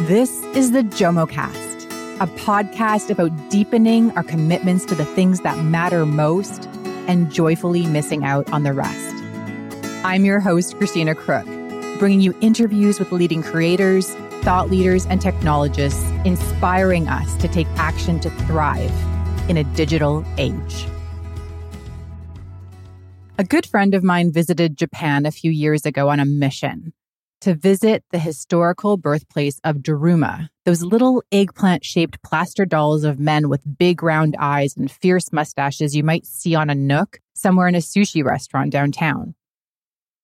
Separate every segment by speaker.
Speaker 1: This is the JOMOcast, a podcast about deepening our commitments to the things that matter most and joyfully missing out on the rest. I'm your host, Christina Crook, bringing you interviews with leading creators, thought leaders, and technologists, inspiring us to take action to thrive in a digital age. A good friend of mine visited Japan a few years ago on a mission to visit the historical birthplace of Daruma, those little eggplant shaped plaster dolls of men with big round eyes and fierce mustaches you might see on a nook somewhere in a sushi restaurant downtown.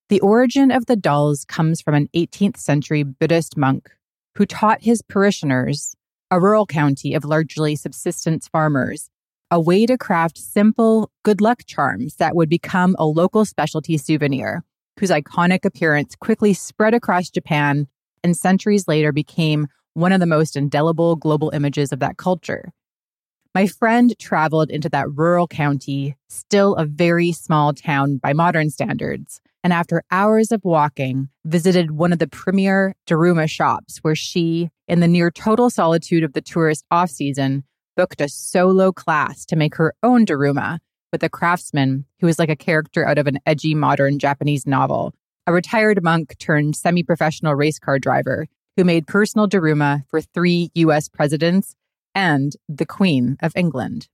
Speaker 1: The origin of the dolls comes from an 18th century Buddhist monk who taught his parishioners, a rural county of largely subsistence farmers, a way to craft simple good luck charms that would become a local specialty souvenir, whose iconic appearance quickly spread across Japan and centuries later became one of the most indelible global images of that culture. My friend traveled into that rural county, still a very small town by modern standards, and after hours of walking, visited one of the premier Daruma shops where she, in the near total solitude of the tourist off season, booked a solo class to make her own Daruma with a craftsman who was like a character out of an edgy modern Japanese novel, a retired monk turned semi professional race car driver who made personal Daruma for three US presidents and the Queen of England.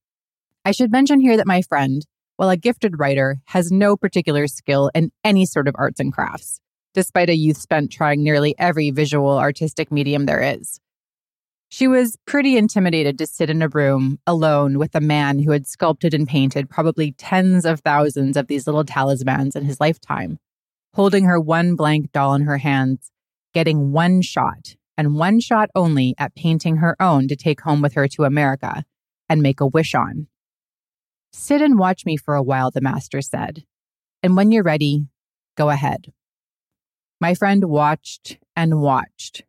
Speaker 1: I should mention here that my friend, while a gifted writer, has no particular skill in any sort of arts and crafts, despite a youth spent trying nearly every visual artistic medium there is. She was pretty intimidated to sit in a room alone with a man who had sculpted and painted probably tens of thousands of these little talismans in his lifetime, holding her one blank doll in her hands, getting one shot and one shot only at painting her own to take home with her to America and make a wish on. Sit and watch me for a while, the master said. And when you're ready, go ahead. My friend watched and watched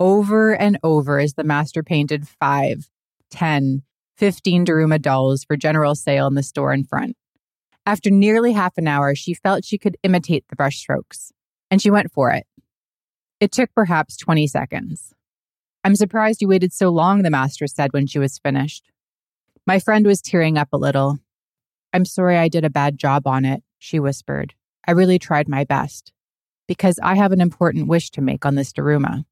Speaker 1: over and over as the master painted five, ten, fifteen Daruma dolls for general sale in the store in front. After nearly half an hour, she felt she could imitate the brushstrokes, and she went for it. It took perhaps 20 seconds. I'm surprised you waited so long, the master said when she was finished. My friend was tearing up a little. I'm sorry I did a bad job on it, she whispered. I really tried my best. Because I have an important wish to make on this Daruma.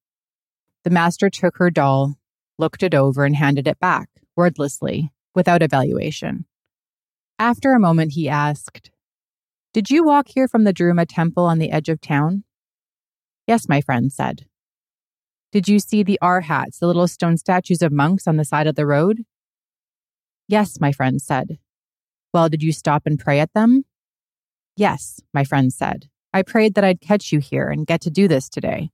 Speaker 1: The master took her doll, looked it over, and handed it back, wordlessly, without evaluation. After a moment, he asked, Did you walk here from the Daruma temple on the edge of town? Yes, my friend said. Did you see the arhats, the little stone statues of monks on the side of the road? Yes, my friend said. Well, did you stop and pray at them? Yes, my friend said. I prayed that I'd catch you here and get to do this today.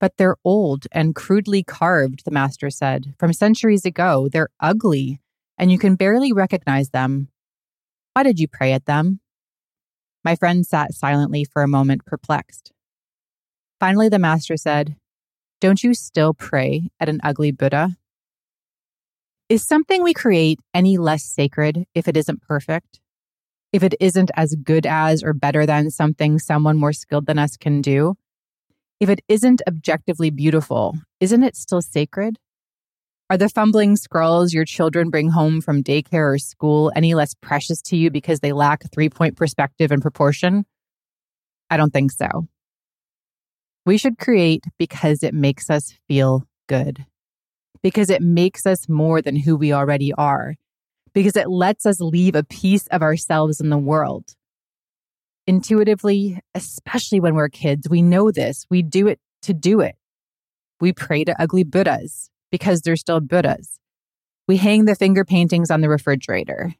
Speaker 1: But they're old and crudely carved, the master said. From centuries ago, they're ugly, and you can barely recognize them. Why did you pray at them? My friend sat silently for a moment, perplexed. Finally, the master said, Don't you still pray at an ugly Buddha? Is something we create any less sacred if it isn't perfect? If it isn't as good as or better than something someone more skilled than us can do? If it isn't objectively beautiful, isn't it still sacred? Are the fumbling scrolls your children bring home from daycare or school any less precious to you because they lack three point perspective and proportion? I don't think so. We should create because it makes us feel good, because it makes us more than who we already are, because it lets us leave a piece of ourselves in the world intuitively, especially when we're kids, we know this. We do it to do it. We pray to ugly Buddhas because they're still Buddhas. We hang the finger paintings on the refrigerator.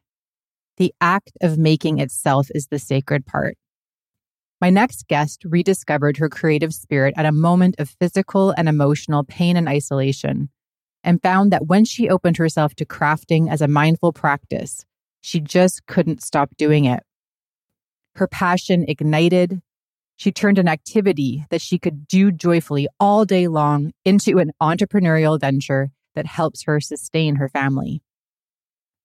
Speaker 1: The act of making itself is the sacred part. My next guest rediscovered her creative spirit at a moment of physical and emotional pain and isolation, and found that when she opened herself to crafting as a mindful practice, she just couldn't stop doing it. Her passion ignited. She turned an activity that she could do joyfully all day long into an entrepreneurial venture that helps her sustain her family.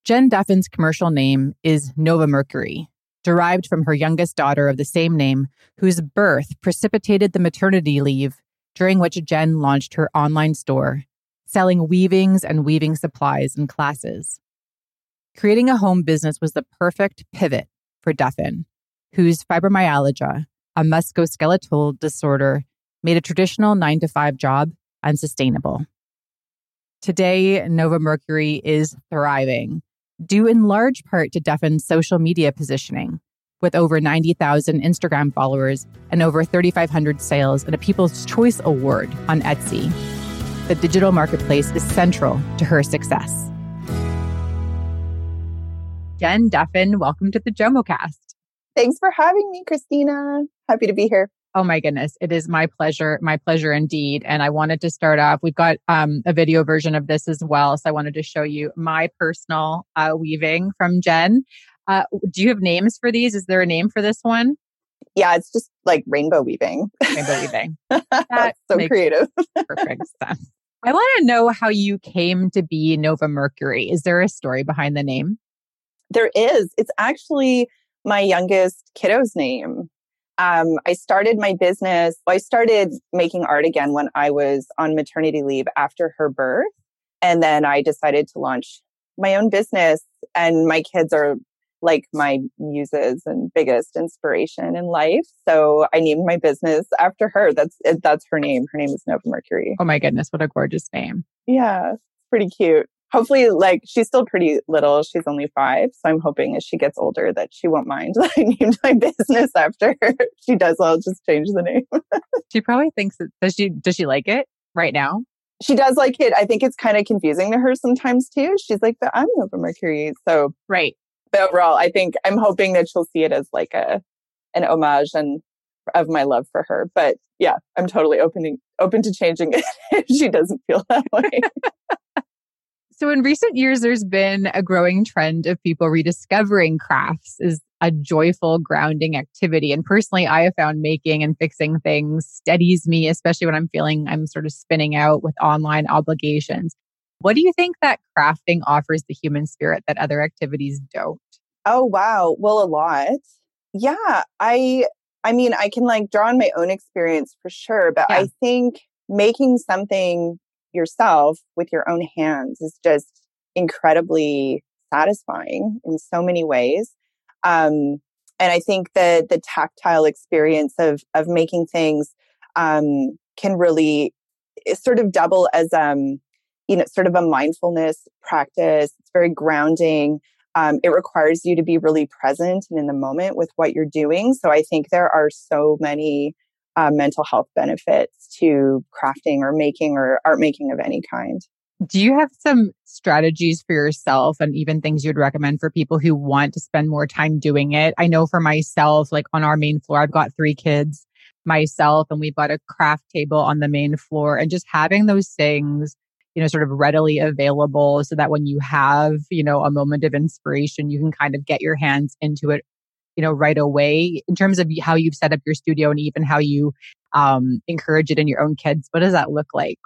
Speaker 1: Jen Duffin's commercial name is Nova Mercury, derived from her youngest daughter of the same name, whose birth precipitated the maternity leave during which Jen launched her online store, selling weavings and weaving supplies and classes. Creating a home business was the perfect pivot for Duffin, whose fibromyalgia, a musculoskeletal disorder, made a traditional nine to five job unsustainable. Today, Nova Mercury is thriving, due in large part to Duffin's social media positioning, with over 90,000 Instagram followers and over 3,500 sales and a People's Choice Award on Etsy. The digital marketplace is central to her success. Jen Duffin, welcome to the JOMOcast.
Speaker 2: Thanks for having me, Christina. Happy to be here.
Speaker 1: Oh my goodness. It is my pleasure. My pleasure indeed. And I wanted to start off. We've got um, a video version of this as well. So I wanted to show you my personal uh, weaving from Jen. Uh, do you have names for these? Is there a name for this one?
Speaker 2: Yeah, it's just like rainbow weaving.
Speaker 1: Rainbow weaving.
Speaker 2: That's so creative.
Speaker 1: perfect sense. I want to know how you came to be Nova Mercury. Is there a story behind the name?
Speaker 2: There is. It's actually my youngest kiddo's name. Um, I started my business. I started making art again when I was on maternity leave after her birth. And then I decided to launch my own business. And my kids are like my muses and biggest inspiration in life. So I named my business after her. That's that's her name. Her name is Nova Mercury.
Speaker 1: Oh my goodness, what a gorgeous name.
Speaker 2: Yeah, pretty cute hopefully like she's still pretty little. She's only five so i'm hoping as she gets older that she won't mind that i named my business after her. She does i'll just change the name.
Speaker 1: She probably thinks that does she does she like it right now?
Speaker 2: She does like it. I think it's kind of confusing to her sometimes too. She's like but i'm nova mercury so
Speaker 1: right.
Speaker 2: but overall i think i'm hoping that she'll see it as like a an homage and of my love for her. But yeah i'm totally opening open to changing it if she doesn't feel that way
Speaker 1: so, in recent years, there's been a growing trend of people rediscovering crafts as a joyful, grounding activity. And personally, I have found making and fixing things steadies me, especially when I'm feeling I'm sort of spinning out with online obligations. What do you think that crafting offers the human spirit that other activities don't?
Speaker 2: Oh, wow. Well, a lot. Yeah. I, I mean, I can like draw on my own experience for sure, but yeah. I think making something yourself with your own hands is just incredibly satisfying in so many ways. Um, and I think that the tactile experience of of making things um, can really sort of double as um, you know sort of a mindfulness practice. It's very grounding. Um, it requires you to be really present and in the moment with what you're doing. So I think there are so many uh, mental health benefits to crafting or making or art making of any kind.
Speaker 1: Do you have some strategies for yourself and even things you'd recommend for people who want to spend more time doing it? I know for myself, like on our main floor, I've got three kids myself and we've got a craft table on the main floor and just having those things you know, sort of readily available so that when you have, you know, a moment of inspiration, you can kind of get your hands into it you know, right away in terms of how you've set up your studio and even how you um, encourage it in your own kids? What does that look like?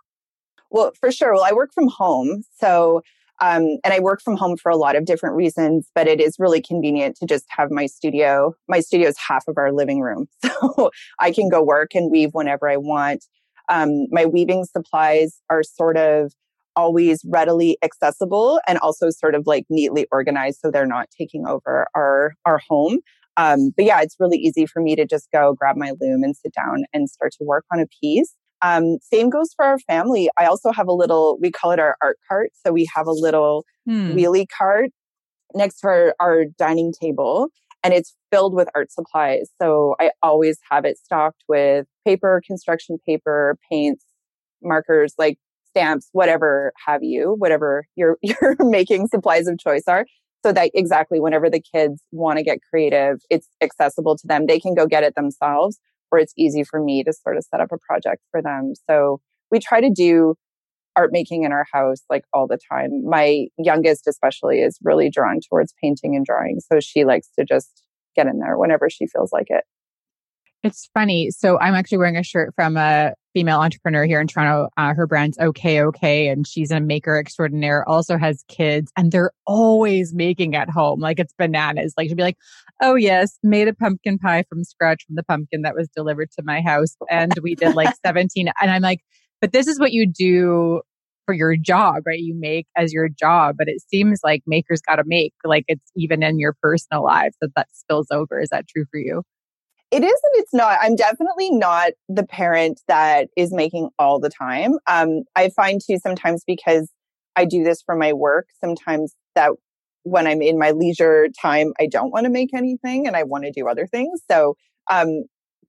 Speaker 2: Well, for sure. Well, I work from home. So, um, and I work from home for a lot of different reasons, but it is really convenient to just have my studio. My studio is half of our living room. So I can go work and weave whenever I want. Um, my weaving supplies are sort of always readily accessible and also sort of like neatly organized so they're not taking over our our home um, but yeah, it's really easy for me to just go grab my loom and sit down and start to work on a piece. Um, same goes for our family. I also have a little, we call it our art cart. So we have a little hmm. wheelie cart next to our, our dining table and it's filled with art supplies. So I always have it stocked with paper, construction paper, paints, markers, like stamps, whatever have you, whatever your, your making supplies of choice are so that exactly whenever the kids want to get creative, it's accessible to them. They can go get it themselves, or it's easy for me to sort of set up a project for them. So we try to do art making in our house like all the time. My youngest, especially, is really drawn towards painting and drawing. So she likes to just get in there whenever she feels like it.
Speaker 1: It's funny. So I'm actually wearing a shirt from a female entrepreneur here in Toronto. Uh, her brand's OK OK, and she's a maker extraordinaire. Also has kids, and they're always making at home. Like it's bananas. Like she'll be like, "Oh yes, made a pumpkin pie from scratch from the pumpkin that was delivered to my house, and we did like 17." And I'm like, "But this is what you do for your job, right? You make as your job, but it seems like makers got to make. Like it's even in your personal lives that that spills over. Is that true for you?"
Speaker 2: It is and it's not. I'm definitely not the parent that is making all the time. Um, I find too sometimes because I do this for my work, sometimes that when I'm in my leisure time, I don't want to make anything and I want to do other things. So, um,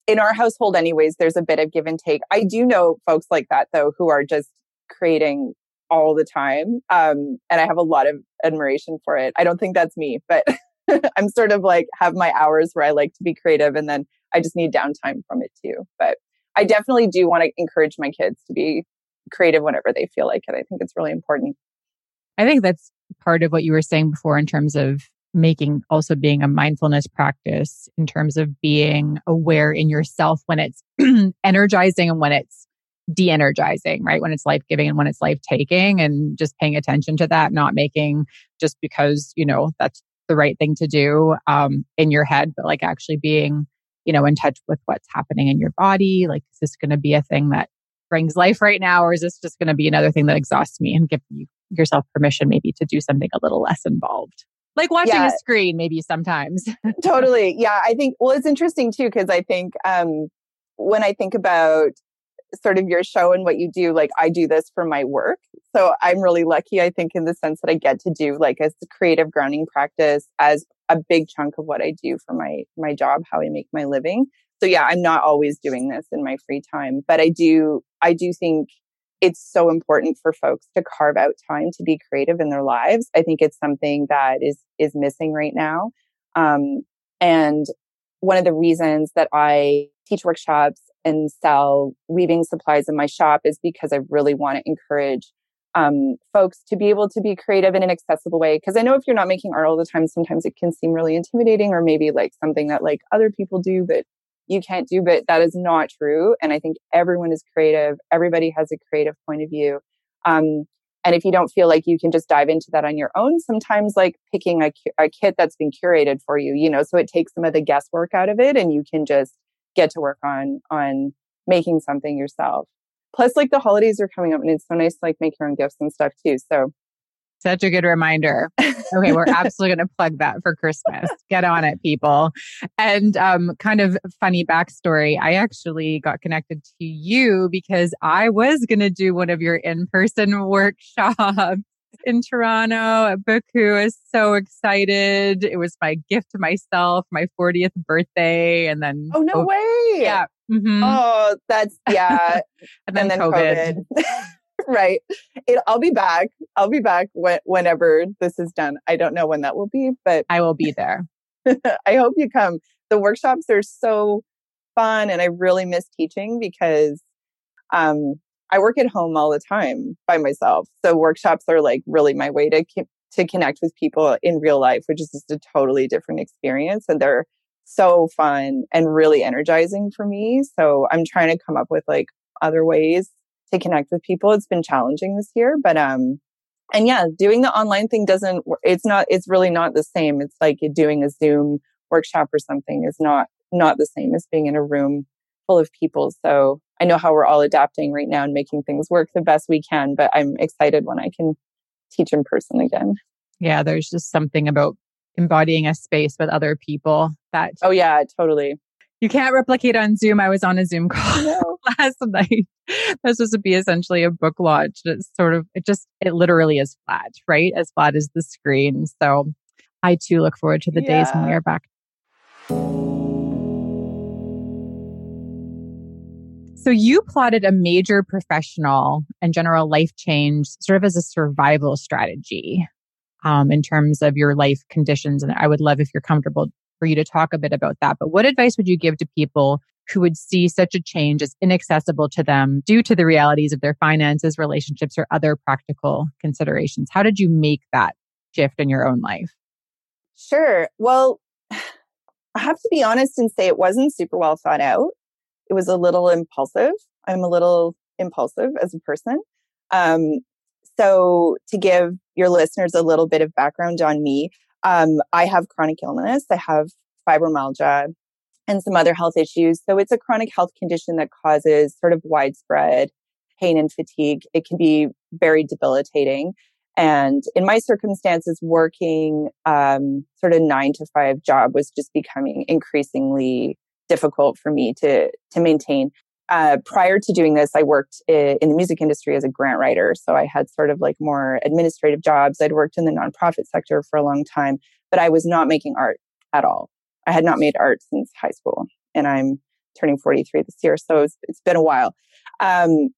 Speaker 2: in our household, anyways, there's a bit of give and take. I do know folks like that though, who are just creating all the time. Um, and I have a lot of admiration for it. I don't think that's me, but I'm sort of like have my hours where I like to be creative and then I just need downtime from it too. But I definitely do want to encourage my kids to be creative whenever they feel like it. I think it's really important.
Speaker 1: I think that's part of what you were saying before in terms of making also being a mindfulness practice in terms of being aware in yourself when it's energizing and when it's de-energizing, right? When it's life giving and when it's life taking and just paying attention to that, not making just because, you know, that's the right thing to do um, in your head, but like actually being, you know, in touch with what's happening in your body. Like, is this going to be a thing that brings life right now, or is this just going to be another thing that exhausts me and give you yourself permission maybe to do something a little less involved? Like watching yeah. a screen, maybe sometimes.
Speaker 2: totally. Yeah. I think, well, it's interesting too, because I think um, when I think about sort of your show and what you do, like I do this for my work. So I'm really lucky, I think, in the sense that I get to do like a creative grounding practice as a big chunk of what I do for my my job, how I make my living. So yeah, I'm not always doing this in my free time, but I do I do think it's so important for folks to carve out time to be creative in their lives. I think it's something that is is missing right now. Um, and one of the reasons that I teach workshops and sell weaving supplies in my shop is because I really want to encourage um, folks to be able to be creative in an accessible way. Because I know if you're not making art all the time, sometimes it can seem really intimidating or maybe like something that like other people do, but you can't do. But that is not true. And I think everyone is creative. Everybody has a creative point of view. Um, and if you don't feel like you can just dive into that on your own, sometimes like picking a, a kit that's been curated for you, you know, so it takes some of the guesswork out of it and you can just get to work on, on making something yourself. Plus, like the holidays are coming up and it's so nice to like make your own gifts and stuff too. So
Speaker 1: such a good reminder. Okay, we're absolutely going to plug that for Christmas. Get on it, people. And um, kind of funny backstory I actually got connected to you because I was going to do one of your in person workshops in Toronto at Bookhou. I was so excited. It was my gift to myself, my 40th birthday. And then,
Speaker 2: oh, no oh, way.
Speaker 1: Yeah.
Speaker 2: Mm-hmm. Oh, that's, yeah.
Speaker 1: and, then and then COVID.
Speaker 2: COVID. right. It, I'll be back. I'll be back when, whenever this is done. I don't know when that will be, but
Speaker 1: I will be there.
Speaker 2: I hope you come. The workshops are so fun and I really miss teaching because um, I work at home all the time by myself. So workshops are like really my way to to connect with people in real life, which is just a totally different experience and they're so fun and really energizing for me. So I'm trying to come up with like other ways to connect with people. It's been challenging this year, but um and yeah, doing the online thing doesn't it's not it's really not the same. It's like doing a Zoom workshop or something is not not the same as being in a room full of people. So I know how we're all adapting right now and making things work the best we can, but I'm excited when I can teach in person again.
Speaker 1: Yeah, there's just something about embodying a space with other people that
Speaker 2: Oh yeah, totally.
Speaker 1: You can't replicate on Zoom. I was on a Zoom call no. last night. This was to be essentially a book launch. It's sort of, it just, it literally is flat, right? As flat as the screen. So I too look forward to the yeah. days when we are back. So you plotted a major professional and general life change sort of as a survival strategy um, in terms of your life conditions. And I would love if you're comfortable for you to talk a bit about that. But what advice would you give to people who would see such a change as inaccessible to them due to the realities of their finances, relationships, or other practical considerations? How did you make that shift in your own life?
Speaker 2: Sure. Well, I have to be honest and say it wasn't super well thought out. It was a little impulsive. I'm a little impulsive as a person. Um, so, to give your listeners a little bit of background on me, um, I have chronic illness. I have fibromyalgia and some other health issues. So, it's a chronic health condition that causes sort of widespread pain and fatigue. It can be very debilitating. And in my circumstances, working um, sort of nine to five job was just becoming increasingly difficult for me to to maintain. Uh, prior to doing this, I worked in the music industry as a grant writer. So I had sort of like more administrative jobs. I'd worked in the nonprofit sector for a long time, but I was not making art at all. I had not made art since high school, and I'm turning 43 this year, so it's, it's been a while. Um,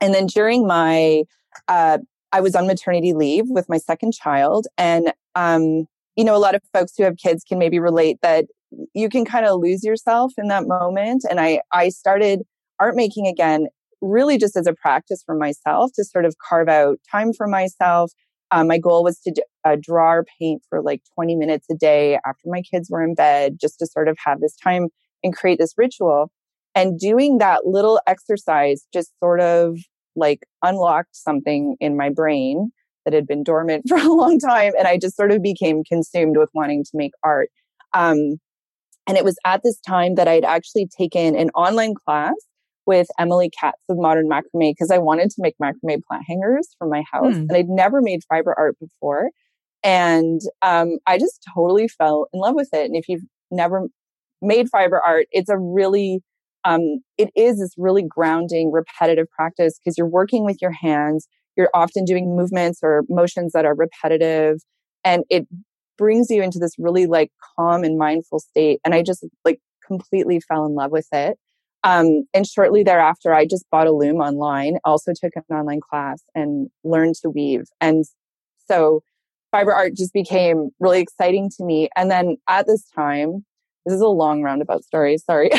Speaker 2: and then during my, uh, I was on maternity leave with my second child, and um, you know, a lot of folks who have kids can maybe relate that you can kind of lose yourself in that moment. And I, I started art making again, really just as a practice for myself to sort of carve out time for myself. Um, my goal was to uh, draw or paint for like 20 minutes a day after my kids were in bed, just to sort of have this time and create this ritual. And doing that little exercise just sort of like unlocked something in my brain that had been dormant for a long time. And I just sort of became consumed with wanting to make art. Um, and it was at this time that I'd actually taken an online class with Emily Katz of Modern Macrame because I wanted to make macrame plant hangers for my house. Hmm. And I'd never made fiber art before. And um, I just totally fell in love with it. And if you've never made fiber art, it's a really, um, it is this really grounding, repetitive practice because you're working with your hands. You're often doing movements or motions that are repetitive. And it brings you into this really like calm and mindful state. And I just like completely fell in love with it. Um, and shortly thereafter, I just bought a loom online, also took an online class and learned to weave. And so fiber art just became really exciting to me. And then at this time, this is a long roundabout story. Sorry.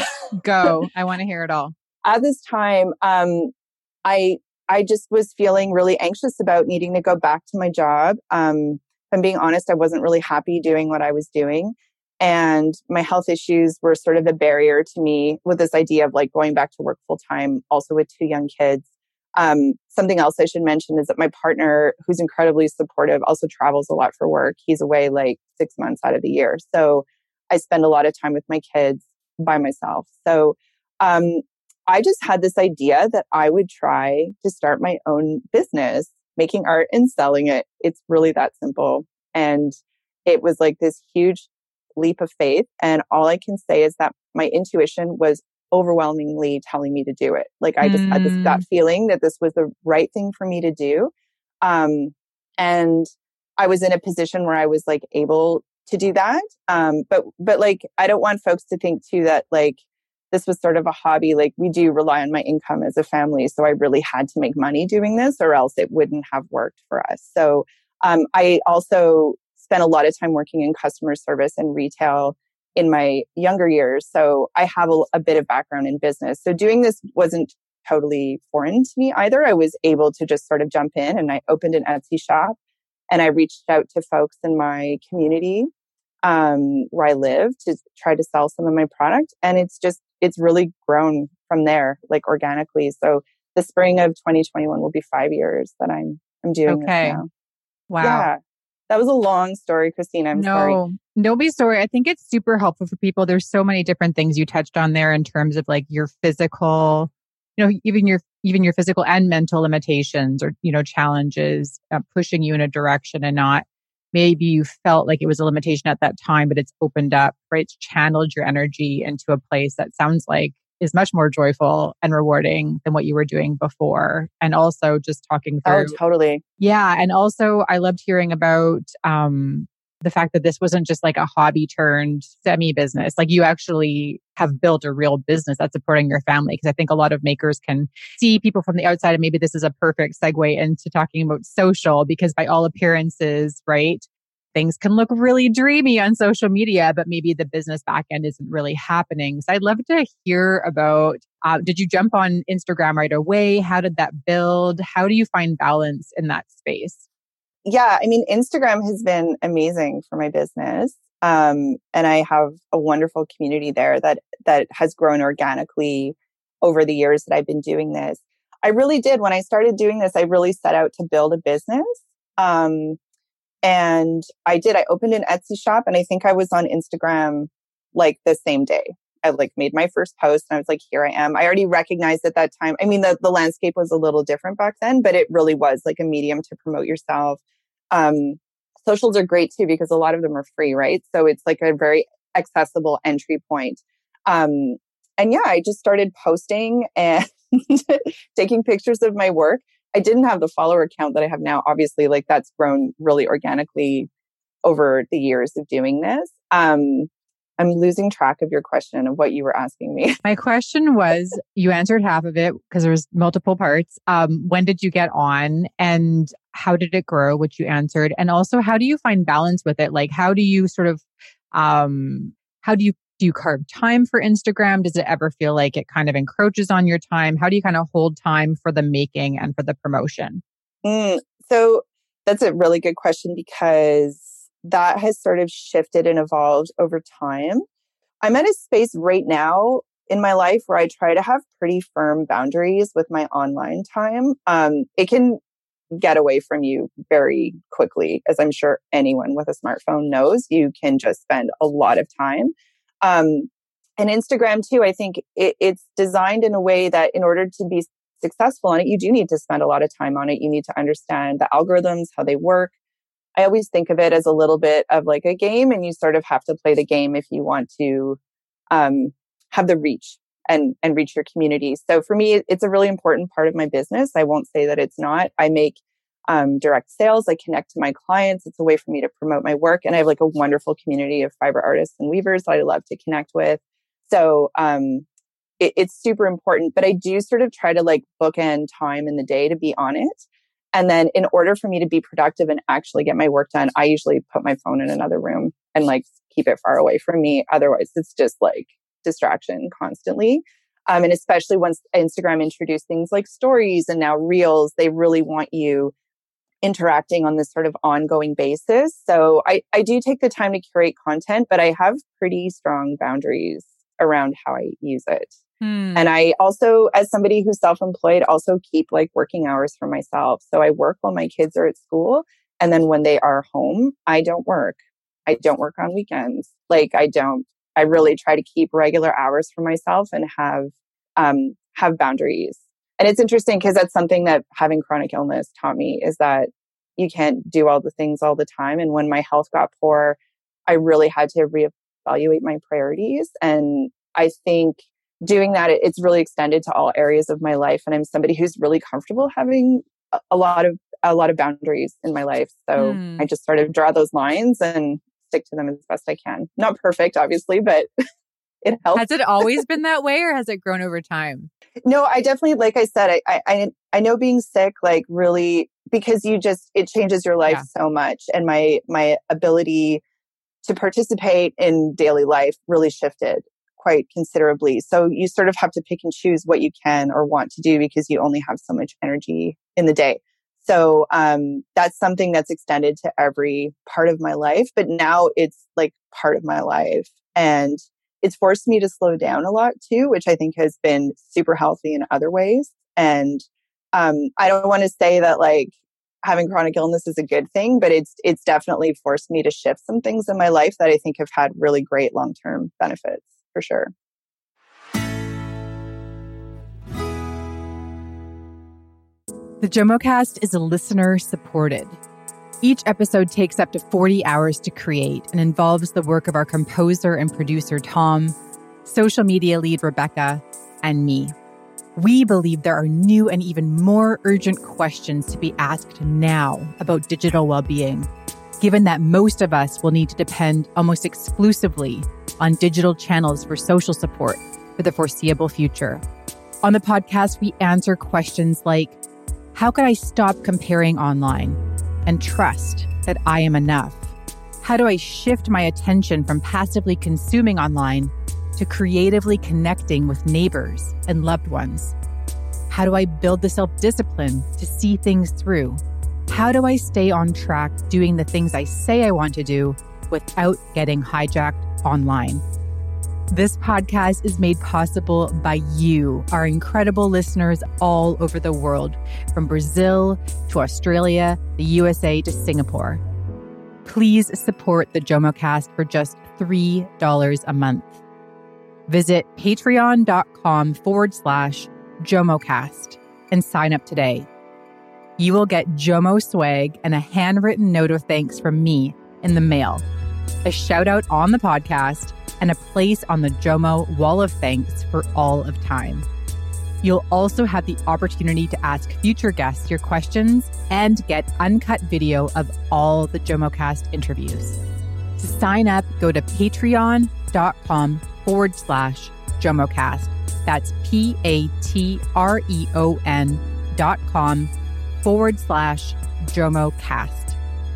Speaker 1: Go. I want to hear it all.
Speaker 2: At this time, um, I I just was feeling really anxious about needing to go back to my job. Um, I'm being honest, I wasn't really happy doing what I was doing. And my health issues were sort of a barrier to me with this idea of like going back to work full time, also with two young kids. Um, something else I should mention is that my partner, who's incredibly supportive, also travels a lot for work. He's away like six months out of the year. So I spend a lot of time with my kids by myself. So um, I just had this idea that I would try to start my own business making art and selling it. It's really that simple. And it was like this huge leap of faith. And all I can say is that my intuition was overwhelmingly telling me to do it. Like I just mm. had this gut mm. feeling that this was the right thing for me to do. Um, and I was in a position where I was like able to do that. Um, but, but like, I don't want folks to think too that like, this was sort of a hobby. Like we do rely on my income as a family. So I really had to make money doing this or else it wouldn't have worked for us. So um, I also spent a lot of time working in customer service and retail in my younger years. So I have a, a bit of background in business. So doing this wasn't totally foreign to me either. I was able to just sort of jump in and I opened an Etsy shop and I reached out to folks in my community um, where I live to try to sell some of my product. And it's just it's really grown from there, like organically. So the spring of 2021 will be five years that I'm I'm doing okay. this now.
Speaker 1: Wow.
Speaker 2: Yeah. That was a long story, Christine. I'm
Speaker 1: no,
Speaker 2: sorry.
Speaker 1: No, be sorry. I think it's super helpful for people. There's so many different things you touched on there in terms of like your physical, you know, even your even your physical and mental limitations or you know challenges uh, pushing you in a direction and not maybe you felt like it was a limitation at that time, but it's opened up, right? It's channeled your energy into a place that sounds like is much more joyful and rewarding than what you were doing before. And also just talking oh, through.
Speaker 2: Oh, totally.
Speaker 1: Yeah. And also I loved hearing about, um, the fact that this wasn't just like a hobby turned semi business. Like you actually have built a real business that's supporting your family. Cause I think a lot of makers can see people from the outside and maybe this is a perfect segue into talking about social because by all appearances, right? Things can look really dreamy on social media, but maybe the business backend isn't really happening. So I'd love to hear about, uh, did you jump on Instagram right away? How did that build? How do you find balance in that space?
Speaker 2: Yeah, I mean, Instagram has been amazing for my business. Um, and I have a wonderful community there that, that has grown organically over the years that I've been doing this. I really did. When I started doing this, I really set out to build a business. Um, and I did. I opened an Etsy shop and I think I was on Instagram like the same day. I like made my first post and I was like, here I am. I already recognized at that time. I mean, the, the landscape was a little different back then, but it really was like a medium to promote yourself. Um, socials are great too because a lot of them are free, right? So it's like a very accessible entry point. Um, and yeah, I just started posting and taking pictures of my work. I didn't have the follower count that I have now. Obviously, like that's grown really organically over the years of doing this. Um, I'm losing track of your question of what you were asking me.
Speaker 1: My question was you answered half of it because there was multiple parts. Um, when did you get on and how did it grow, which you answered? And also how do you find balance with it? Like how do you sort of um how do you do you carve time for Instagram? Does it ever feel like it kind of encroaches on your time? How do you kind of hold time for the making and for the promotion?
Speaker 2: Mm, so that's a really good question because that has sort of shifted and evolved over time. I'm at a space right now in my life where I try to have pretty firm boundaries with my online time. Um, it can get away from you very quickly, as I'm sure anyone with a smartphone knows. You can just spend a lot of time. Um, and Instagram too, I think it, it's designed in a way that in order to be successful on it, you do need to spend a lot of time on it. You need to understand the algorithms, how they work. I always think of it as a little bit of like a game, and you sort of have to play the game if you want to um, have the reach and and reach your community. So for me, it's a really important part of my business. I won't say that it's not. I make um, direct sales. I connect to my clients. It's a way for me to promote my work, and I have like a wonderful community of fiber artists and weavers that I love to connect with. So um, it, it's super important. But I do sort of try to like bookend time in the day to be on it. And then in order for me to be productive and actually get my work done, I usually put my phone in another room and like keep it far away from me. Otherwise, it's just like distraction constantly. Um, and especially once Instagram introduced things like stories and now reels, they really want you interacting on this sort of ongoing basis. So I, I do take the time to curate content, but I have pretty strong boundaries around how I use it. Hmm. And I also, as somebody who's self employed, also keep like working hours for myself. So I work while my kids are at school. And then when they are home, I don't work. I don't work on weekends. Like I don't, I really try to keep regular hours for myself and have, um, have boundaries. And it's interesting because that's something that having chronic illness taught me is that you can't do all the things all the time. And when my health got poor, I really had to reevaluate my priorities. And I think doing that, it's really extended to all areas of my life. And I'm somebody who's really comfortable having a lot of a lot of boundaries in my life. So mm. I just sort of draw those lines and stick to them as best I can. Not perfect, obviously, but it helps.
Speaker 1: Has it always been that way, or has it grown over time?
Speaker 2: No, I definitely, like I said, I I I know being sick, like really, because you just it changes your life yeah. so much, and my my ability to participate in daily life really shifted quite considerably. So you sort of have to pick and choose what you can or want to do because you only have so much energy in the day. So um, that's something that's extended to every part of my life. But now it's like part of my life. And it's forced me to slow down a lot too, which I think has been super healthy in other ways. And um, I don't want to say that like having chronic illness is a good thing, but it's it's definitely forced me to shift some things in my life that I think have had really great long term benefits for sure.
Speaker 1: The JOMOcast is a listener supported. Each episode takes up to 40 hours to create and involves the work of our composer and producer, Tom, social media lead, Rebecca, and me. We believe there are new and even more urgent questions to be asked now about digital well being, given that most of us will need to depend almost exclusively on digital channels for social support for the foreseeable future. On the podcast, we answer questions like How could I stop comparing online and trust that I am enough? How do I shift my attention from passively consuming online to creatively connecting with neighbors and loved ones? How do I build the self discipline to see things through? How do I stay on track doing the things I say I want to do without getting hijacked online. This podcast is made possible by you, our incredible listeners all over the world, from Brazil to Australia, the USA to Singapore. Please support the JomoCast for just $3 a month. Visit patreon.com forward slash JomoCast and sign up today. You will get Jomo swag and a handwritten note of thanks from me in the mail, a shout out on the podcast, and a place on the Jomo Wall of Thanks for all of time. You'll also have the opportunity to ask future guests your questions and get uncut video of all the JomoCast interviews. To sign up, go to patreon.com forward slash JomoCast. That's P A T R E O N dot com forward slash JomoCast.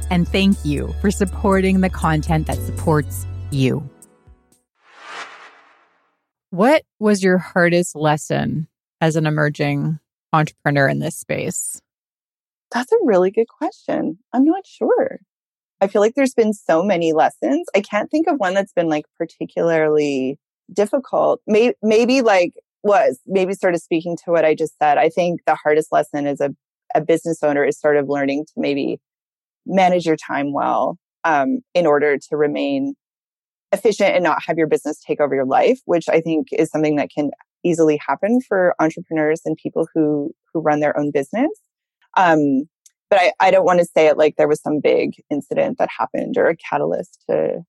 Speaker 1: And thank you for supporting the content that supports you. What was your hardest lesson as an emerging entrepreneur in this space?
Speaker 2: That's a really good question. I'm not sure. I feel like there's been so many lessons. I can't think of one that's been like particularly difficult. Maybe, maybe like was maybe sort of speaking to what I just said. I think the hardest lesson as a, a business owner is sort of learning to maybe manage your time well um, in order to remain efficient and not have your business take over your life, which I think is something that can easily happen for entrepreneurs and people who who run their own business. Um, but I, I don't want to say it like there was some big incident that happened or a catalyst to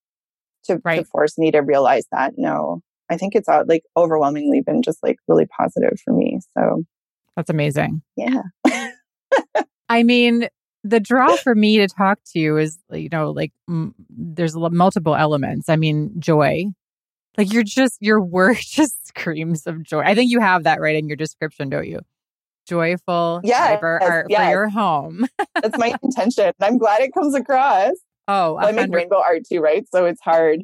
Speaker 2: to, right. to force me to realize that. No, I think it's all, like overwhelmingly been just like really positive for me. So
Speaker 1: that's amazing.
Speaker 2: Yeah.
Speaker 1: I mean, the draw for me to talk to you is, you know, like m- there's multiple elements. I mean, joy. Like you're just, your work just screams of joy. I think you have that right in your description, don't you? Joyful
Speaker 2: yeah,
Speaker 1: art yes. for your home.
Speaker 2: That's my intention. I'm glad it comes across.
Speaker 1: Oh,
Speaker 2: well, I make rainbow art too, right? So it's hard,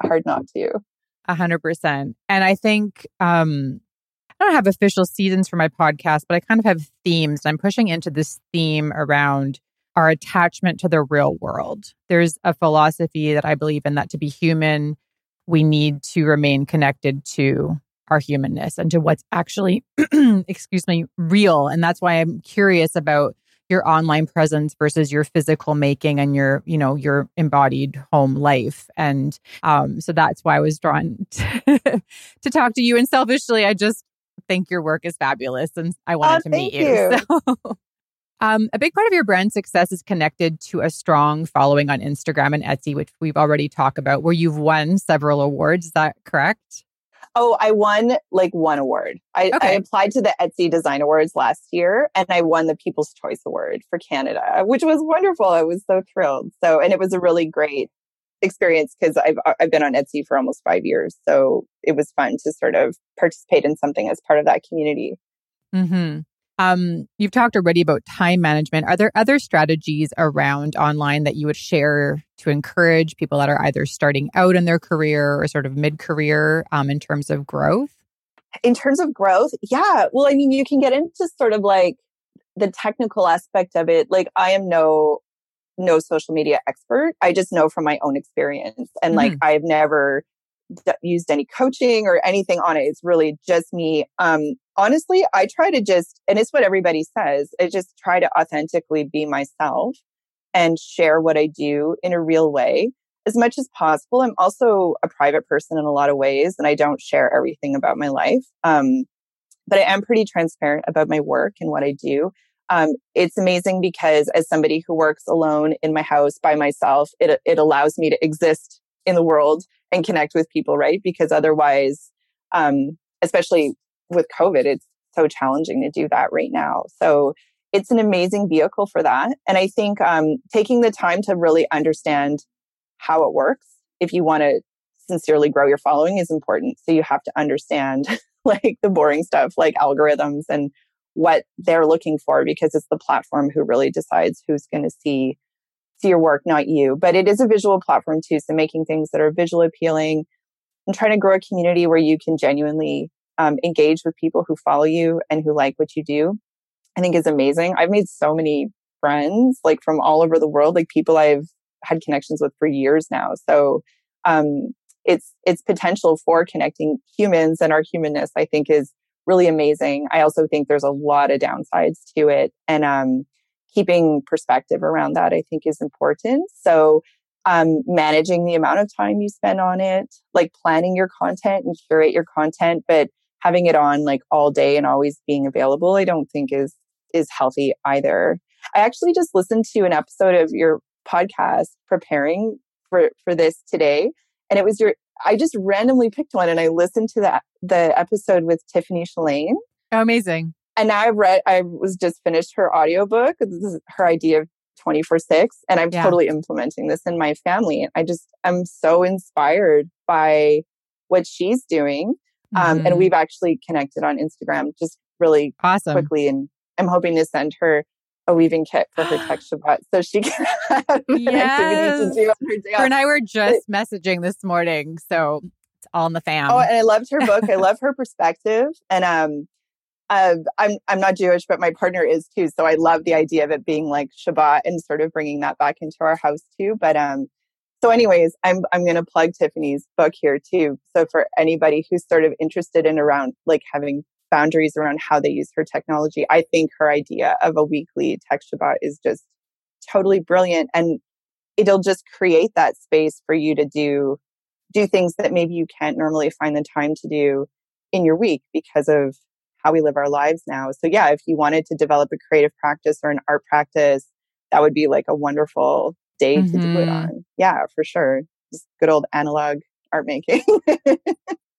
Speaker 2: hard not to.
Speaker 1: A hundred percent. And I think um I don't have official seasons for my podcast, but I kind of have themes. I'm pushing into this theme around our attachment to the real world. There's a philosophy that I believe in that to be human, we need to remain connected to our humanness and to what's actually, excuse me, real. And that's why I'm curious about your online presence versus your physical making and your you know your embodied home life and um so that's why i was drawn to, to talk to you and selfishly i just think your work is fabulous and I wanted oh, to meet you. you. So. Um, a big part of your brand success is connected to a strong following on Instagram and Etsy, which we've already talked about, where you've won several awards. Is that correct?
Speaker 2: Oh, I won like one award. I, okay. I, applied to the Etsy Design Awards last year and I won the People's Choice Award for Canada, which was wonderful. I was so thrilled. So, and it was a really great experience because I've uh, I've been on Etsy for almost five years, so it was fun to sort of participate in something as part of that community.
Speaker 1: Hmm. Um, you've talked already about time management. Are there other strategies around online that you would share to encourage people that are either starting out in their career or sort of mid career um, in terms of growth?
Speaker 2: In terms of growth, yeah. Well, I mean, you can get into sort of like the technical aspect of it. Like, I am no no social media expert. I just know from my own experience. And mm-hmm. like, I've never d- used any coaching or anything on it. It's really just me. Um, honestly, I try to just, and it's what everybody says, I just try to authentically be myself and share what I do in a real way as much as possible. I'm also a private person in a lot of ways, and I don't share everything about my life. Um, but I am pretty transparent about my work and what I do. Um, it's amazing because as somebody who works alone in my house by myself, it, it allows me to exist in the world and connect with people, right? Because otherwise, um, especially with COVID, it's so challenging to do that right now. So it's an amazing vehicle for that. And I think um, taking the time to really understand how it works, if you want to sincerely grow your following, is important. So you have to understand like the boring stuff, like algorithms and what they're looking for because it's the platform who really decides who's going to see see your work not you. But it is a visual platform too so making things that are visually appealing and trying to grow a community where you can genuinely um, engage with people who follow you and who like what you do i think is amazing. I've made so many friends like from all over the world like people i've had connections with for years now. So um, its its potential for connecting humans and our humanness, I think, is really amazing. I also think there's a lot of downsides to it, and um, keeping perspective around that, I think, is important. So, um, managing the amount of time you spend on it, like planning your content and curate your content, but having it on like all day and always being available, I don't think is is healthy either. I actually just listened to an episode of your podcast preparing for for this today, and it was your. I just randomly picked one and I listened to that the episode with Tiffany Shlain.
Speaker 1: Oh, amazing!
Speaker 2: And now I've read. I was just finished her audiobook. This is her idea of 24 6 and i'm yeah. totally implementing this in my family i just i'm so inspired by what she's doing um, mm-hmm. and we've actually connected on instagram just really
Speaker 1: awesome
Speaker 2: quickly and i'm hoping to send her a weaving kit for her tech Shabbat so she can have yes.
Speaker 1: to do on her day Her and I were just messaging this morning, so it's all in the fam.
Speaker 2: Oh, and I loved her book. I love her perspective, and um, uh, I'm I'm not Jewish, but my partner is too. So I love the idea of it being like Shabbat and sort of bringing that back into our house too. But um, so anyways, I'm I'm to plug Tiffany's book here too. So for anybody who's sort of interested in around like having boundaries around how they use her technology. I think her idea of a weekly tech Shabbat is just totally brilliant. And it'll just create that space for you to do, do things that maybe you can't normally find the time to do in your week because of how we live our lives now. So yeah, if you wanted to develop a creative practice or an art practice, that would be like a wonderful day mm-hmm. to do it mm-hmm. on. Yeah, for sure. Just good old analog art making.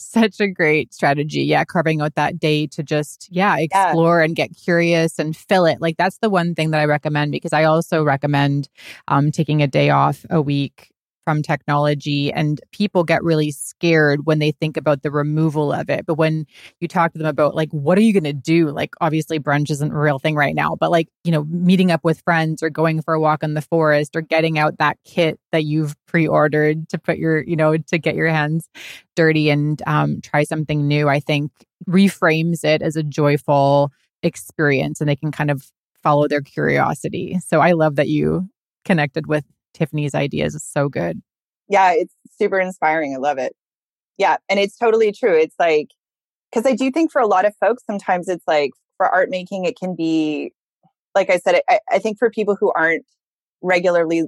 Speaker 1: Such a great strategy. Yeah. Carving out that day to just, yeah, explore yeah. and get curious and fill it. Like that's the one thing that I recommend because I also recommend um, taking a day off a week from technology and people get really scared when they think about the removal of it. But when you talk to them about like what are you going to do? Like obviously brunch isn't a real thing right now but like you know meeting up with friends or going for a walk in the forest or getting out that kit that you've pre-ordered to put your you know to get your hands dirty and um, try something new i think reframes it as a joyful experience and they can kind of follow their curiosity. So i love that you connected with Tiffany's ideas is so good.
Speaker 2: Yeah, it's super inspiring. I love it. Yeah, and it's totally true. It's like because I do think for a lot of folks, sometimes it's like for art making, it can be, like I said, I, I think for people who aren't regularly,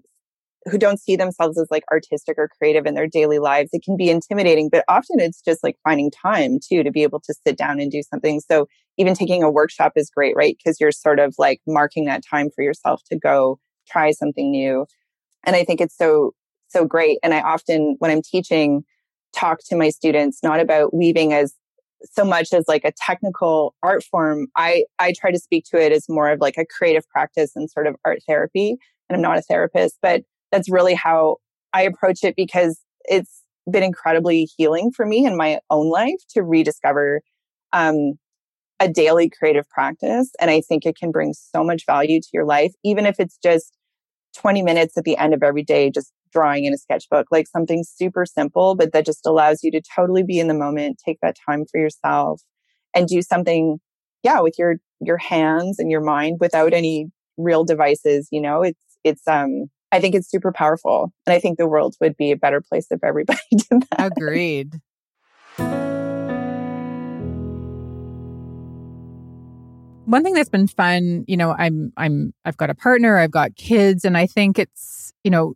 Speaker 2: who don't see themselves as like artistic or creative in their daily lives, it can be intimidating. But often it's just like finding time too to be able to sit down and do something. So even taking a workshop is great, right? Because you're sort of like marking that time for yourself to go try something new. And I think it's so, so great. And I often, when I'm teaching, talk to my students not about weaving as so much as like a technical art form. I, I try to speak to it as more of like a creative practice and sort of art therapy. And I'm not a therapist, but that's really how I approach it because it's been incredibly healing for me in my own life to rediscover um, a daily creative practice. And I think it can bring so much value to your life, even if it's just 20 minutes at the end of every day just drawing in a sketchbook, like something super simple, but that just allows you to totally be in the moment, take that time for yourself and do something, yeah, with your, your hands and your mind without any real devices. You know, it's, it's, um, I think it's super powerful. And I think the world would be a better place if everybody did that.
Speaker 1: Agreed. One thing that's been fun, you know, I'm I'm I've got a partner, I've got kids, and I think it's, you know,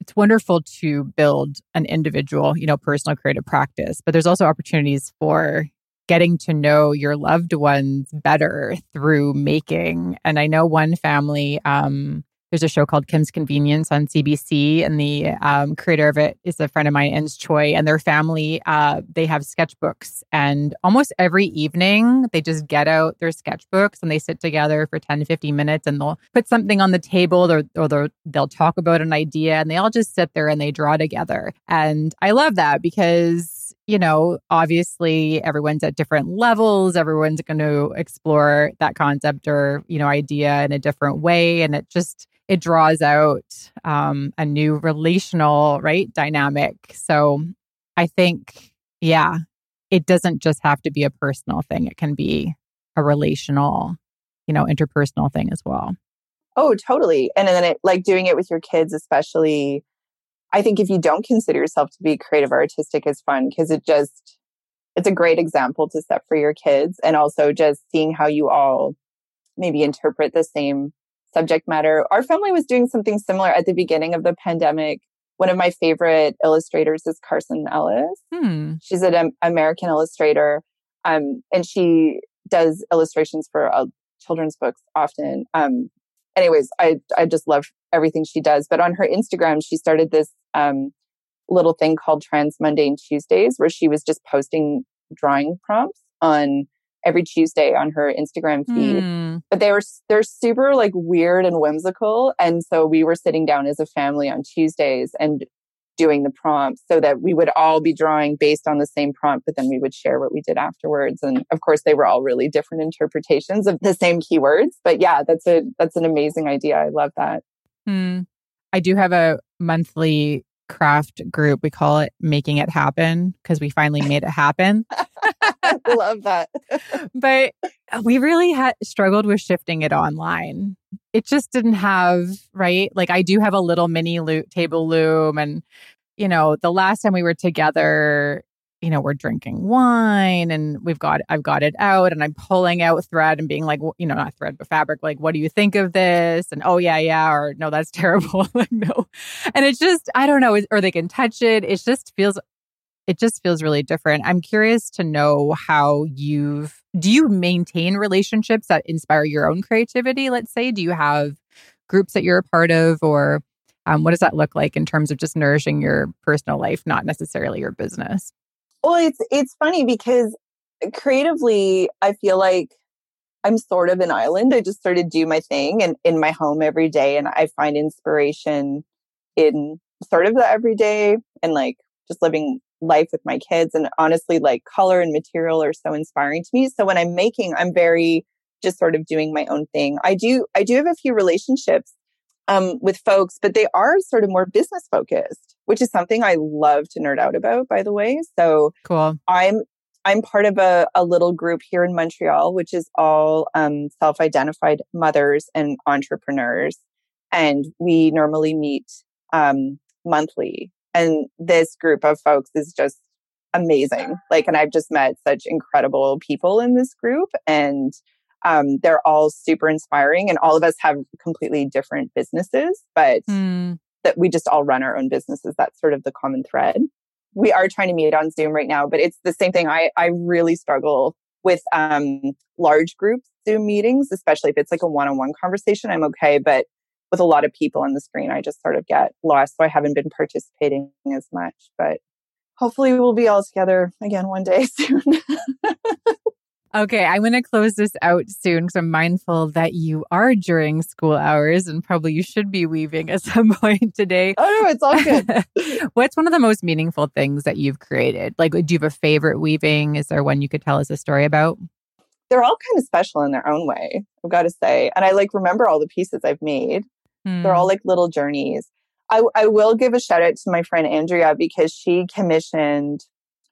Speaker 1: it's wonderful to build an individual, you know, personal creative practice, but there's also opportunities for getting to know your loved ones better through making. And I know one family um there's a show called Kim's Convenience on CBC, and the um, creator of it is a friend of mine, Ins Choi, and their family. Uh, they have sketchbooks, and almost every evening they just get out their sketchbooks and they sit together for 10 to 15 minutes, and they'll put something on the table, or, or they'll talk about an idea, and they all just sit there and they draw together. And I love that because you know, obviously everyone's at different levels. Everyone's going to explore that concept or, you know, idea in a different way. And it just, it draws out um, a new relational, right, dynamic. So I think, yeah, it doesn't just have to be a personal thing. It can be a relational, you know, interpersonal thing as well.
Speaker 2: Oh, totally. And then it like doing it with your kids, especially I think if you don't consider yourself to be creative or artistic is fun because it just, it's a great example to set for your kids. And also just seeing how you all maybe interpret the same subject matter. Our family was doing something similar at the beginning of the pandemic. One of my favorite illustrators is Carson Ellis. Hmm. She's an American illustrator. Um, and she does illustrations for uh, children's books often. Um, anyways, I, I just love everything she does. But on her Instagram, she started this um, little thing called Trans Mundane Tuesdays, where she was just posting drawing prompts on every Tuesday on her Instagram feed. Mm. But they were they're super like weird and whimsical, and so we were sitting down as a family on Tuesdays and doing the prompts so that we would all be drawing based on the same prompt, but then we would share what we did afterwards. And of course, they were all really different interpretations of the same keywords. But yeah, that's a that's an amazing idea. I love that.
Speaker 1: Hmm. I do have a monthly craft group. We call it Making It Happen because we finally made it happen.
Speaker 2: Love that.
Speaker 1: but we really had struggled with shifting it online. It just didn't have, right? Like I do have a little mini lo- table loom and you know, the last time we were together, you know, we're drinking wine and we've got, I've got it out and I'm pulling out thread and being like, you know, not thread, but fabric, like, what do you think of this? And oh, yeah, yeah. Or no, that's terrible. like, no. And it's just, I don't know, or they can touch it. It just feels, it just feels really different. I'm curious to know how you've, do you maintain relationships that inspire your own creativity? Let's say, do you have groups that you're a part of or, um, what does that look like in terms of just nourishing your personal life, not necessarily your business?
Speaker 2: Well, it's it's funny because creatively, I feel like I'm sort of an island. I just sort of do my thing and in my home every day, and I find inspiration in sort of the everyday and like just living life with my kids. And honestly, like color and material are so inspiring to me. So when I'm making, I'm very just sort of doing my own thing. I do I do have a few relationships um, with folks, but they are sort of more business focused, which is something I love to nerd out about, by the way. So
Speaker 1: cool.
Speaker 2: I'm I'm part of a, a little group here in Montreal, which is all um, self-identified mothers and entrepreneurs, and we normally meet um, monthly. And this group of folks is just amazing. Like, and I've just met such incredible people in this group, and um, they're all super inspiring and all of us have completely different businesses, but mm. That we just all run our own businesses. That's sort of the common thread. We are trying to meet on Zoom right now, but it's the same thing. I, I really struggle with um, large group Zoom meetings, especially if it's like a one on one conversation. I'm okay, but with a lot of people on the screen, I just sort of get lost. So I haven't been participating as much, but hopefully we'll be all together again one day soon.
Speaker 1: Okay, I'm going to close this out soon because I'm mindful that you are during school hours and probably you should be weaving at some point today.
Speaker 2: Oh, no, it's all good.
Speaker 1: What's one of the most meaningful things that you've created? Like, do you have a favorite weaving? Is there one you could tell us a story about?
Speaker 2: They're all kind of special in their own way, I've got to say. And I like remember all the pieces I've made. Hmm. They're all like little journeys. I, I will give a shout out to my friend Andrea because she commissioned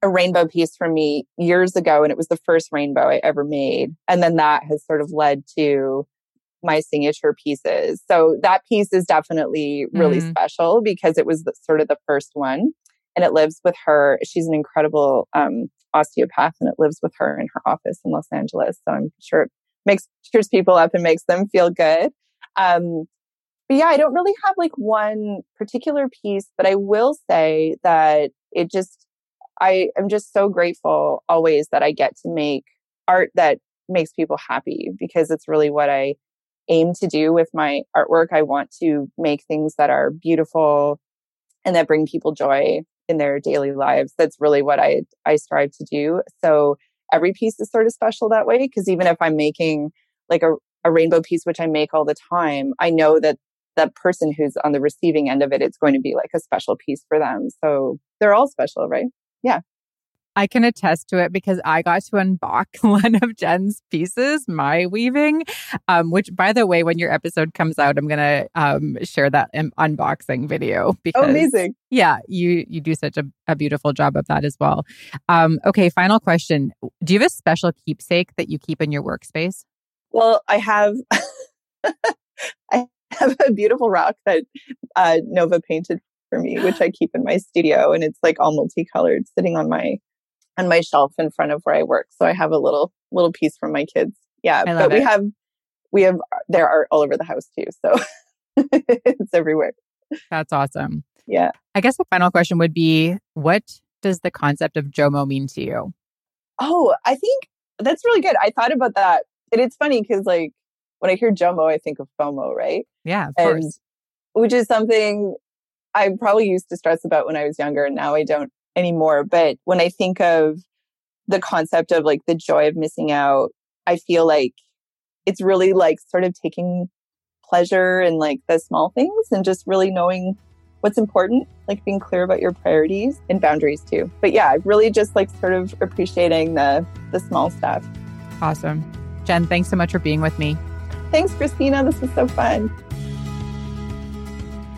Speaker 2: a rainbow piece for me years ago and it was the first rainbow I ever made. And then that has sort of led to my signature pieces. So that piece is definitely really mm. special because it was the, sort of the first one and it lives with her. She's an incredible um, osteopath and it lives with her in her office in Los Angeles. So I'm sure it makes cheers people up and makes them feel good. Um, but yeah, I don't really have like one particular piece, but I will say that it just I am just so grateful always that I get to make art that makes people happy because it's really what I aim to do with my artwork. I want to make things that are beautiful and that bring people joy in their daily lives. That's really what I I strive to do. So every piece is sort of special that way because even if I'm making like a, a rainbow piece which I make all the time, I know that the person who's on the receiving end of it, it's going to be like a special piece for them. So they're all special, right? Yeah.
Speaker 1: I can attest to it because I got to unbox one of Jen's pieces, my weaving, um, which, by the way, when your episode comes out, I'm going to um, share that unboxing video
Speaker 2: because, oh, amazing.
Speaker 1: Yeah, you you do such a, a beautiful job of that as well. Um, okay, final question: Do you have a special keepsake that you keep in your workspace?
Speaker 2: Well, I have. I have a beautiful rock that uh, Nova painted for me, which I keep in my studio, and it's like all multicolored, sitting on my on my shelf in front of where I work. So I have a little little piece from my kids. Yeah, but we have we have their art all over the house too. So it's everywhere.
Speaker 1: That's awesome.
Speaker 2: Yeah.
Speaker 1: I guess the final question would be what does the concept of JOMO mean to you?
Speaker 2: Oh, I think that's really good. I thought about that. And it's funny because, like, when I hear JOMO, I think of FOMO, right?
Speaker 1: Yeah, of and, course.
Speaker 2: Which is something I probably used to stress about when I was younger, and now I don't anymore. But when I think of the concept of like the joy of missing out, I feel like it's really like sort of taking pleasure in like the small things and just really knowing what's important, like being clear about your priorities and boundaries too. But yeah, really just like sort of appreciating the the small stuff.
Speaker 1: Awesome. Jen, thanks so much for being with me.
Speaker 2: Thanks, Christina. This was so fun.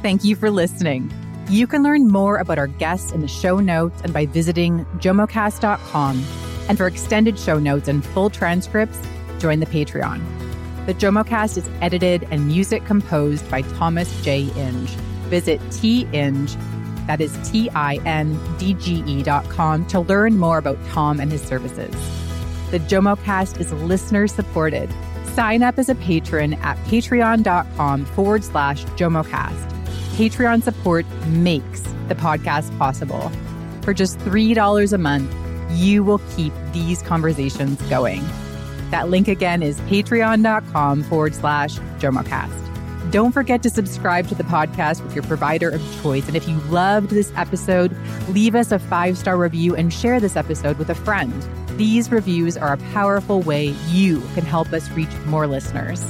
Speaker 1: Thank you for listening. You can learn more about our guests in the show notes and by visiting jomocast.com. And for extended show notes and full transcripts, join the Patreon. The JOMOcast is edited and music composed by Thomas J. Inge visit tindge, that is T-I-N-D-G-E dot com to learn more about Tom and his services. The JOMOcast is listener supported. Sign up as a patron at patreon.com forward slash JOMOcast. Patreon support makes the podcast possible. For just $3 a month, you will keep these conversations going. That link again is patreon.com forward slash JOMOcast. Don't forget to subscribe to the podcast with your provider of choice. And if you loved this episode, leave us a five star review and share this episode with a friend. These reviews are a powerful way you can help us reach more listeners.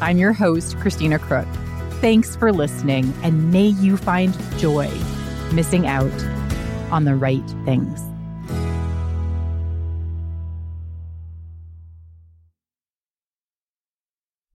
Speaker 1: I'm your host, Christina Crook. Thanks for listening, and may you find joy missing out on the right things.